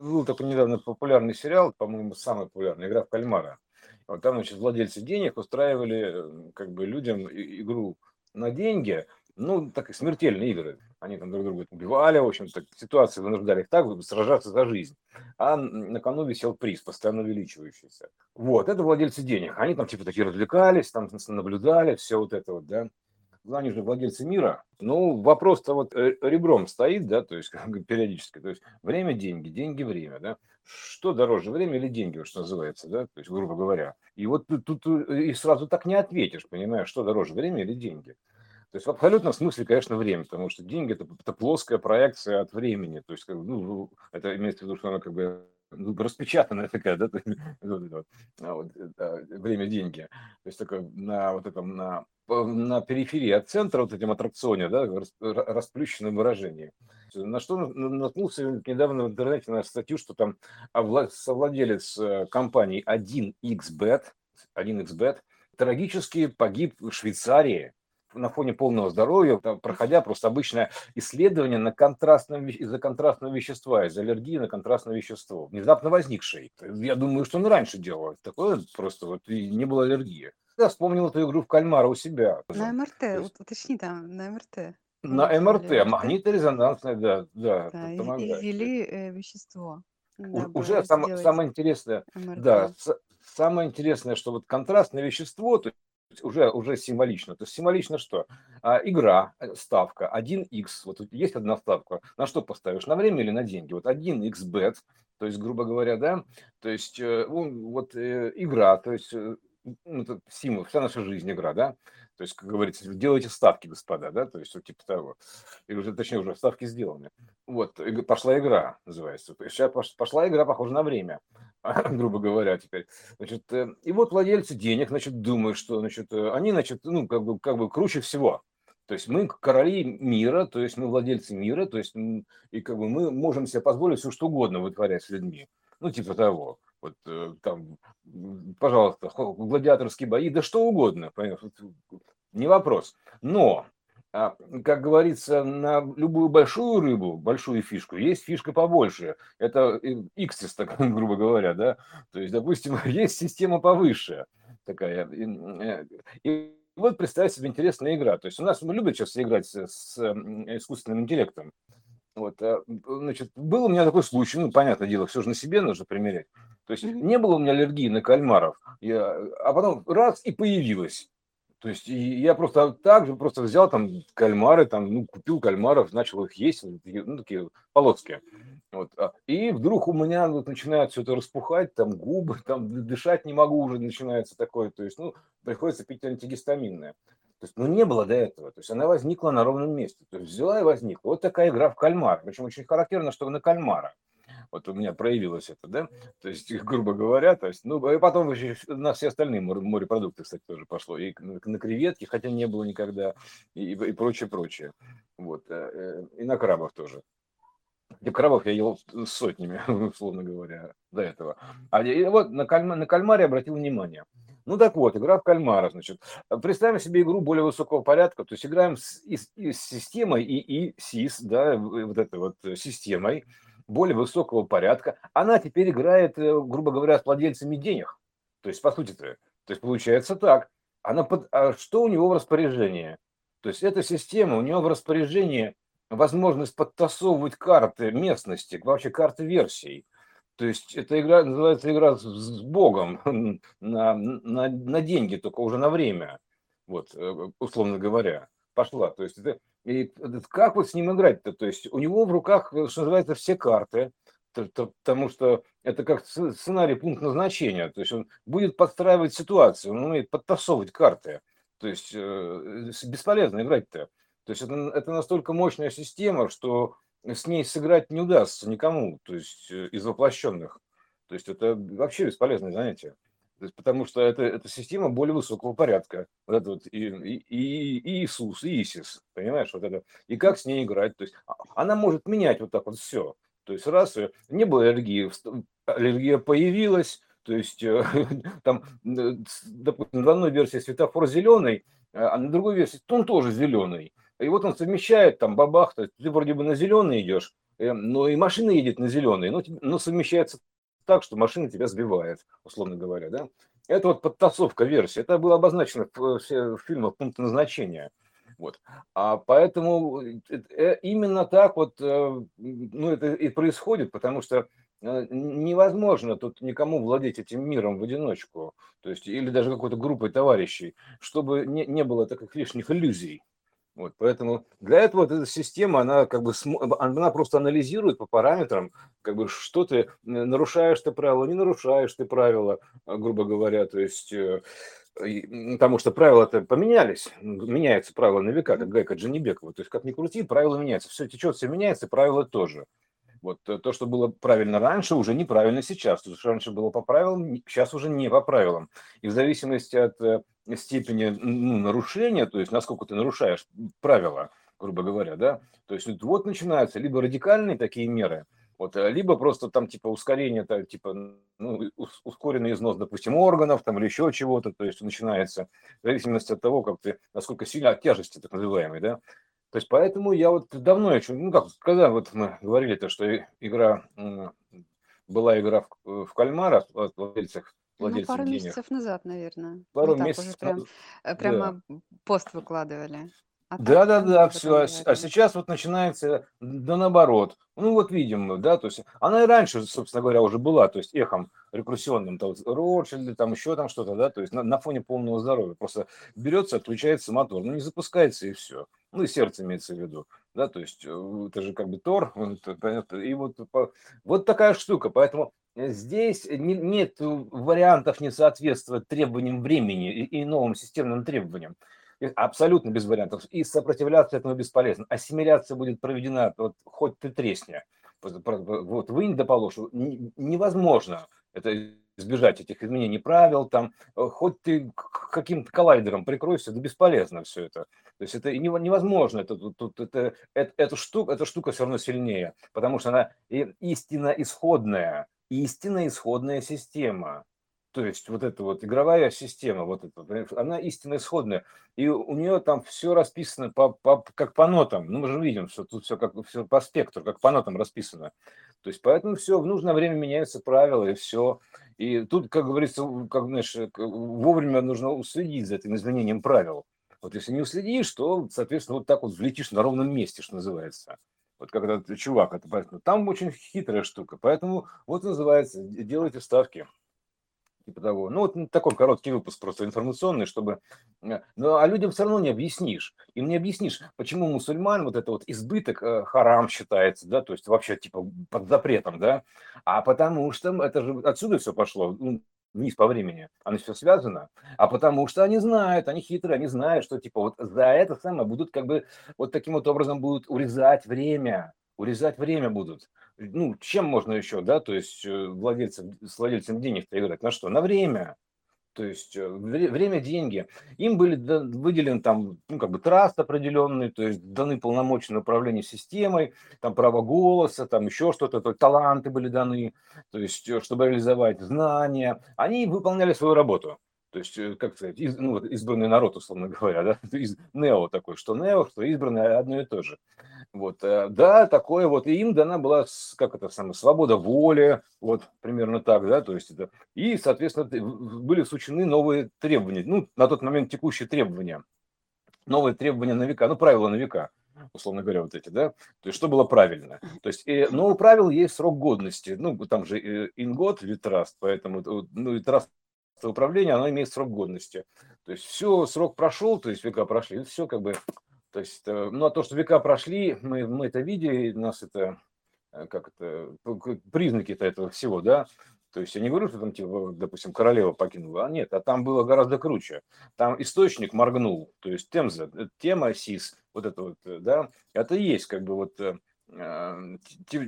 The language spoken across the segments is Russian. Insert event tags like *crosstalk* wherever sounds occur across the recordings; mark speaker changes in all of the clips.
Speaker 1: Был такой недавно популярный сериал, по-моему, самый популярный, «Игра в кальмара». Вот там, значит, владельцы денег устраивали э, как бы людям игру на деньги, ну, так и смертельные игры. Они там друг друга убивали, в общем-то, ситуации вынуждали их так сражаться за жизнь. А на кону висел приз, постоянно увеличивающийся. Вот, это владельцы денег. Они там типа такие развлекались, там наблюдали, все вот это вот, да. Они же владельцы мира. Ну, вопрос-то вот э, ребром стоит, да, то есть *laughs* как бы периодически. То есть время – деньги, деньги – время, да. Что дороже, время или деньги, вот что называется, да, то есть, грубо говоря. И вот тут, тут э, и сразу так не ответишь, понимаешь, что дороже, время или деньги. То есть в абсолютном смысле, конечно, время, потому что деньги это, это плоская проекция от времени. То есть, ну, это имеется в виду, что она как бы распечатанная такая, да, *laughs* вот, а вот, да, время деньги. То есть такое на вот этом на на периферии от центра, вот этим аттракционе, да, расплющенном выражении. На что наткнулся недавно в интернете на статью, что там совладелец э, компании 1xbet, 1xbet трагически погиб в Швейцарии на фоне полного здоровья, проходя просто обычное исследование на контрастном, из-за контрастного вещества, из аллергии на контрастное вещество, внезапно возникшей. Я думаю, что он раньше делал. Такое просто вот и не было аллергии. Я вспомнил эту игру в кальмара у себя.
Speaker 2: На МРТ, есть... уточни там, на МРТ.
Speaker 1: На МРТ, магниторезонансное, да, да.
Speaker 2: Да, ввели э, вещество.
Speaker 1: Уже сам, самое интересное, МРТ. да, самое интересное, что вот контрастное вещество, то уже, уже символично. То есть символично что? А, игра, э, ставка, 1x, вот есть одна ставка, на что поставишь, на время или на деньги? Вот 1x bet, то есть, грубо говоря, да, то есть, э, вот э, игра, то есть, ну, это символ, вся наша жизнь игра, да, то есть, как говорится, делайте ставки, господа, да, то есть, вот типа того, или уже, точнее, уже ставки сделаны. Вот, пошла игра, называется, то есть, сейчас пошла игра, похоже на время. *laughs* грубо говоря, теперь. Значит, э, и вот владельцы денег, значит, думают, что, значит, э, они, значит, ну, как бы, как бы круче всего. То есть мы короли мира, то есть мы владельцы мира, то есть и как бы мы можем себе позволить все что угодно вытворять с людьми. Ну, типа того. Вот э, там, пожалуйста, гладиаторские бои, да что угодно, не вопрос. Но как говорится, на любую большую рыбу, большую фишку, есть фишка побольше. Это иксис, так, *laughs* грубо говоря, да. То есть, допустим, *laughs* есть система повыше такая. Э, и вот представь себе интересная игра. То есть у нас мы любят сейчас играть с, с искусственным интеллектом. Вот, а, значит, был у меня такой случай, ну, понятное дело, все же на себе нужно примерять. То есть не было у меня аллергии на кальмаров, я, а потом раз и появилась. То есть я просто так же просто взял там кальмары, там, ну, купил кальмаров, начал их есть, ну, такие полоцкие. Вот. А, и вдруг у меня вот начинает все это распухать, там губы, *laughs* там дышать не могу уже, начинается такое. То есть, ну, приходится пить антигистаминное. То есть, ну, не было до этого. То есть, она возникла на ровном месте. То есть, взяла и возникла. Вот такая игра в кальмар. Причем очень характерно, что на кальмара вот у меня проявилось это, да, то есть, *laughs* грубо говоря, то есть, ну, и потом еще на все остальные морепродукты, кстати, тоже пошло, и на креветки, хотя не было никогда, и, и прочее, прочее, вот, э, э, и на крабах тоже. Типа крабов я ел сотнями, *laughs* условно говоря, до этого. А вот на, кальма, на кальмаре обратил внимание. Ну так вот, игра в кальмара, значит. Представим себе игру более высокого порядка, то есть играем с, и, и с системой и, и СИС, да, вот этой вот системой, более высокого порядка, она теперь играет, э, грубо говоря, с владельцами денег. То есть, по сути-то, то есть получается так. Она под, а что у него в распоряжении? То есть эта система, у него в распоряжении возможность подтасовывать карты местности, вообще карты версий. То есть эта игра называется игра с Богом *laughs* на, на, на деньги, только уже на время, вот, э, условно говоря, пошла. То есть это и как вот с ним играть-то? То есть у него в руках, э, что называется, все карты, потому что это как сценарий пункт назначения. То есть он будет подстраивать ситуацию, он умеет подтасовывать карты. То есть э, бесполезно играть-то. То есть это, это настолько мощная система, что с ней сыграть не удастся никому, то есть э, из воплощенных. То есть это вообще бесполезное занятие. То есть, потому что это, это система более высокого порядка. Вот это вот и, и, и Иисус, и Исис, понимаешь, вот это. И как с ней играть. То есть а, она может менять вот так вот все. То есть раз не было аллергии, аллергия появилась, то есть э, *laughs* там, допустим, в одной версии светофор зеленый, а на другой версии он тоже зеленый. И вот он совмещает там бабах, то есть ты вроде бы на зеленый идешь, но и машина едет на зеленый, но, но совмещается так, что машина тебя сбивает, условно говоря, да. Это вот подтасовка версии. Это было обозначено в, в фильмах пункта назначения. Вот. А поэтому э, э, именно так вот э, ну, это и происходит, потому что невозможно тут никому владеть этим миром в одиночку, то есть или даже какой-то группой товарищей, чтобы не, не было таких лишних иллюзий. Вот, поэтому для этого вот эта система, она как бы она просто анализирует по параметрам, как бы что ты нарушаешь ты правила, не нарушаешь ты правила, грубо говоря, то есть потому что правила-то поменялись, меняются правила на века, как Гайка Джанибекова, то есть как ни крути, правила меняются, все течет, все меняется, правила тоже. Вот э, то, что было правильно раньше, уже неправильно сейчас. То, что раньше было по правилам, сейчас уже не по правилам. И в зависимости от э, степени ну, нарушения, то есть насколько ты нарушаешь правила, грубо говоря, да, то есть вот начинаются либо радикальные такие меры – вот, э, либо просто там типа ускорение, то, типа ну, ускоренный износ, допустим, органов там или еще чего-то, то есть начинается в зависимости от того, как ты, насколько сильно от тяжести так называемой, да. То есть поэтому я вот давно еще, ну как, когда вот мы говорили то, что игра, была игра в, в кальмара от владельцев
Speaker 2: ну, пару денег. месяцев назад, наверное.
Speaker 1: Пару вот месяцев. Прям,
Speaker 2: э, прямо да. пост выкладывали.
Speaker 1: А да, да, да, все. А, а сейчас вот начинается, да наоборот. Ну вот видим мы, да, то есть она и раньше, собственно говоря, уже была, то есть эхом рекурсионным, то Ротшильды, там еще там что-то, да, то есть на, на фоне полного здоровья. Просто берется, отключается мотор, ну не запускается и все. Ну и сердце имеется в виду, да, то есть э, это же как бы Тор, и вот, вот такая штука, поэтому здесь нет вариантов не соответствовать требованиям времени и новым системным требованиям абсолютно без вариантов. И сопротивляться этому бесполезно. Ассимиляция будет проведена, вот, хоть ты тресни. Вот вынь да положь. Невозможно это избежать этих изменений правил, там, э, хоть ты каким-то коллайдером прикройся, да бесполезно все это. То есть это невозможно, это, тут, это, это, эта, штука, эта штука все равно сильнее, потому что она истинно исходная, истинно исходная система. То есть вот эта вот игровая система, вот эта, она истинно исходная. И у нее там все расписано по, по, как по нотам. Ну, мы же видим, что тут все, как, все по спектру, как по нотам расписано. То есть поэтому все, в нужное время меняются правила, и все. И тут, как говорится, как, знаешь, вовремя нужно уследить за этим изменением правил. Вот если не уследишь, то, соответственно, вот так вот взлетишь на ровном месте, что называется. Вот когда чувак, это, поэтому, там очень хитрая штука. Поэтому вот называется, делайте ставки типа того. Ну, вот такой короткий выпуск просто информационный, чтобы... Э, ну, а людям все равно не объяснишь. Им не объяснишь, почему мусульман вот это вот избыток э, харам считается, да, то есть вообще типа под запретом, да, а потому что это же отсюда все пошло, ну, вниз по времени, оно все связано, а потому что они знают, они хитрые, они знают, что типа вот за это самое будут как бы вот таким вот образом будут урезать время, урезать время будут ну, чем можно еще, да, то есть э, владельцам, с владельцем денег-то играть? На что? На время. То есть э, время – деньги. Им были выделены там, ну, как бы траст определенный, то есть даны полномочия на управление системой, там право голоса, там еще что-то, то, таланты были даны, то есть э, чтобы реализовать знания. Они выполняли свою работу. То есть, как сказать, из, ну, избранный народ, условно говоря, да, *laughs* из Нео такой, что Нео, что избранный одно и то же. Вот, э, да, такое вот, и им дана была, как это самое, свобода воли, вот, примерно так, да, то есть это, и, соответственно, были сучены новые требования, ну, на тот момент текущие требования, новые требования на века, ну, правила на века, условно говоря, вот эти, да, то есть что было правильно. То есть, и, но у правил есть срок годности, ну, там же э, ингод, витраст, поэтому, ну, и траст управления, оно имеет срок годности. То есть все, срок прошел, то есть века прошли, все как бы то есть, э, ну а то, что века прошли, мы, мы это видели, у нас это, э, как это, признаки-то этого всего, да, то есть я не говорю, что там, типа, допустим, королева покинула, а нет, а там было гораздо круче. Там источник моргнул, то есть темза, э, тема СИС, вот это вот, да, это есть как бы вот э,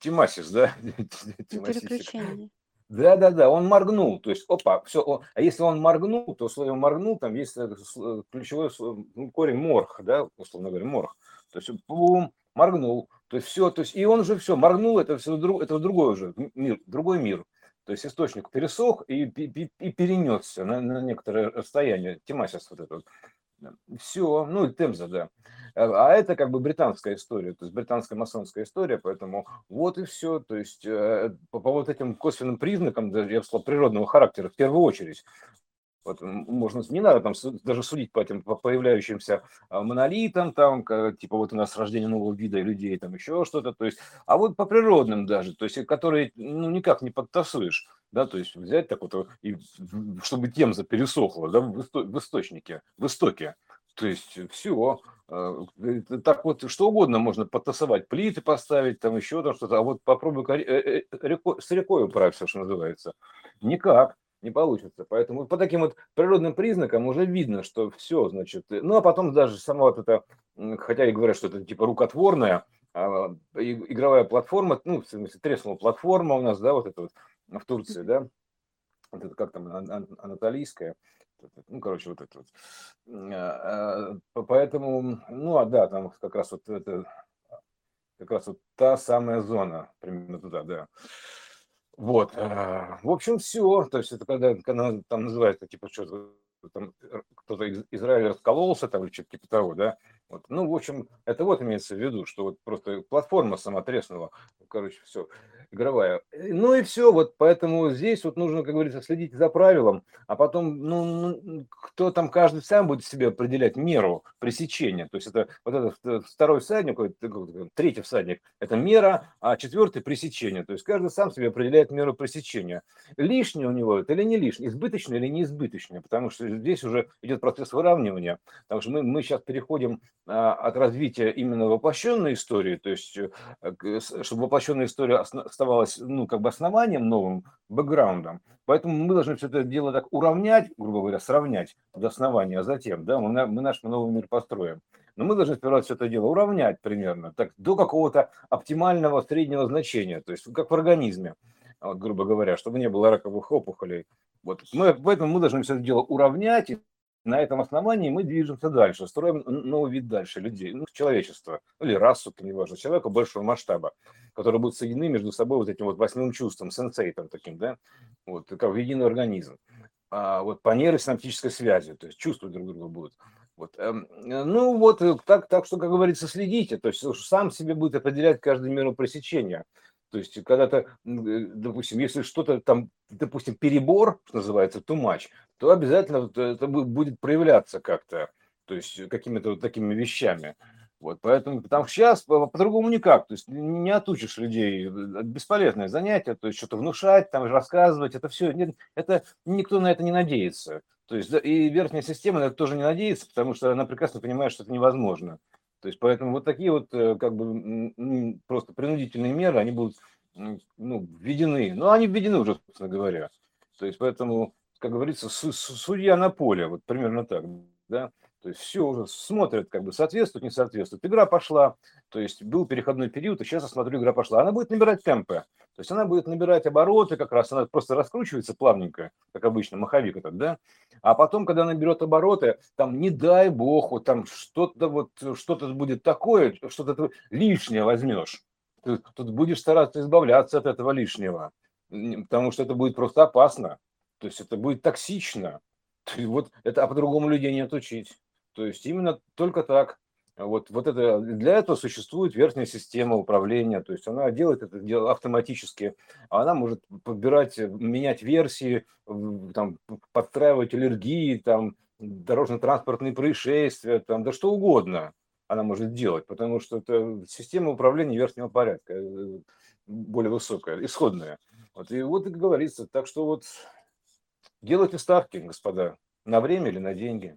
Speaker 1: Тимасис, да? *laughs*
Speaker 2: Переключение.
Speaker 1: Да, да, да, он моргнул, то есть, опа, все, а если он моргнул, то слово моргнул, там есть э, э, ключевой ну, корень морх, да, условно говоря, морх, то есть, бум, моргнул, то есть все, то есть, и он уже все, моргнул, это все, это другой уже мир, другой мир, то есть источник пересох и, и, и перенесся на, на некоторое расстояние, темасис вот этот. Все, ну и Темза, да. А, а это как бы британская история, то есть британская масонская история, поэтому вот и все. То есть э, по, по вот этим косвенным признакам, я бы сказал, природного характера в первую очередь, вот, можно, не надо там даже судить по этим по появляющимся а, монолитам, там, типа вот у нас рождение нового вида людей, там еще что-то, то есть, а вот по природным даже, то есть, которые ну, никак не подтасуешь, да, то есть взять так вот, и, чтобы темза пересохла, да, в, исто, в источнике, в истоке, то есть все, а, так вот что угодно можно подтасовать, плиты поставить, там еще там что-то, а вот попробуй э, э, реко, с рекой управиться, что называется, никак не получится. Поэтому по таким вот природным признакам уже видно, что все, значит, ну а потом даже сама вот эта, хотя и говорят, что это типа рукотворная а, игровая платформа, ну, в смысле, треснула платформа у нас, да, вот это вот в Турции, да, вот это как там, анатолийская, ну, короче, вот это вот. А, а, поэтому, ну, а да, там как раз вот это, как раз вот та самая зона, примерно туда, да. Вот. А, в общем, все. То есть это когда, когда там называется, типа, что там кто-то из Израиля раскололся, там, или что-то типа того, да. Вот. Ну, в общем, это вот имеется в виду, что вот просто платформа сама треснула. Короче, все игровая. Ну и все, вот поэтому здесь вот нужно, как говорится, следить за правилом, а потом, ну, кто там, каждый сам будет себе определять меру пресечения. То есть это вот этот второй всадник, третий всадник, это мера, а четвертый пресечение. То есть каждый сам себе определяет меру пресечения. Лишнее у него это или не лишнее, избыточное или не избыточное, потому что здесь уже идет процесс выравнивания. Потому что мы, мы сейчас переходим а, от развития именно воплощенной истории, то есть э, чтобы воплощенная история оставалась, ну, как бы основанием новым, бэкграундом. Поэтому мы должны все это дело так уравнять, грубо говоря, сравнять до основания, а затем, да, мы, мы наш новый мир построим. Но мы должны сперва все это дело уравнять примерно, так, до какого-то оптимального среднего значения, то есть как в организме, вот, грубо говоря, чтобы не было раковых опухолей. Вот. Мы, поэтому мы должны все это дело уравнять на этом основании мы движемся дальше, строим новый вид дальше людей, ну, человечество, или расу, то неважно, человека большого масштаба, которые будут соединены между собой вот этим вот восьмым чувством, сенсейтом таким, да, вот, как в единый организм. А вот по нейросинаптической связи, то есть чувствовать друг друга будут. Вот. Эм, ну вот э, так, так что, как говорится, следите, то есть сам себе будет определять каждую меру пресечения. То есть когда-то, э, допустим, если что-то там, допустим, перебор, что называется, too much, то обязательно это будет проявляться как-то, то есть какими-то вот такими вещами. Вот, поэтому там сейчас по-другому никак, то есть не отучишь людей, э, бесполезное занятие, то есть что-то внушать, там рассказывать, это все, нет, это никто на это не надеется. То есть и верхняя система на это тоже не надеется, потому что она прекрасно понимает, что это невозможно. То есть поэтому вот такие вот э, как бы просто принудительные меры, они будут ну, введены. Ну, они введены уже, собственно говоря. То есть поэтому, как говорится, судья на поле, вот примерно так, да. То есть все уже смотрят, как бы соответствует, не соответствует. Игра пошла, то есть был переходной период, и сейчас я смотрю, игра пошла. Она будет набирать темпы. То есть она будет набирать обороты как раз, она просто раскручивается плавненько, как обычно, маховик этот, да. А потом, когда она берет обороты, там, не дай бог, вот там что-то вот, что-то будет такое, что-то лишнее возьмешь. Ты тут будешь стараться избавляться от этого лишнего, потому что это будет просто опасно. То есть это будет токсично. Вот это, а по-другому людей не отучить. То есть именно только так. Вот, вот это, для этого существует верхняя система управления, то есть она делает это дело автоматически, она может подбирать, менять версии, там, подстраивать аллергии, там, дорожно-транспортные происшествия, там, да что угодно она может делать, потому что это система управления верхнего порядка, э, более высокая, исходная. Вот, и вот и говорится, так что вот делайте ставки, господа, на время или на деньги.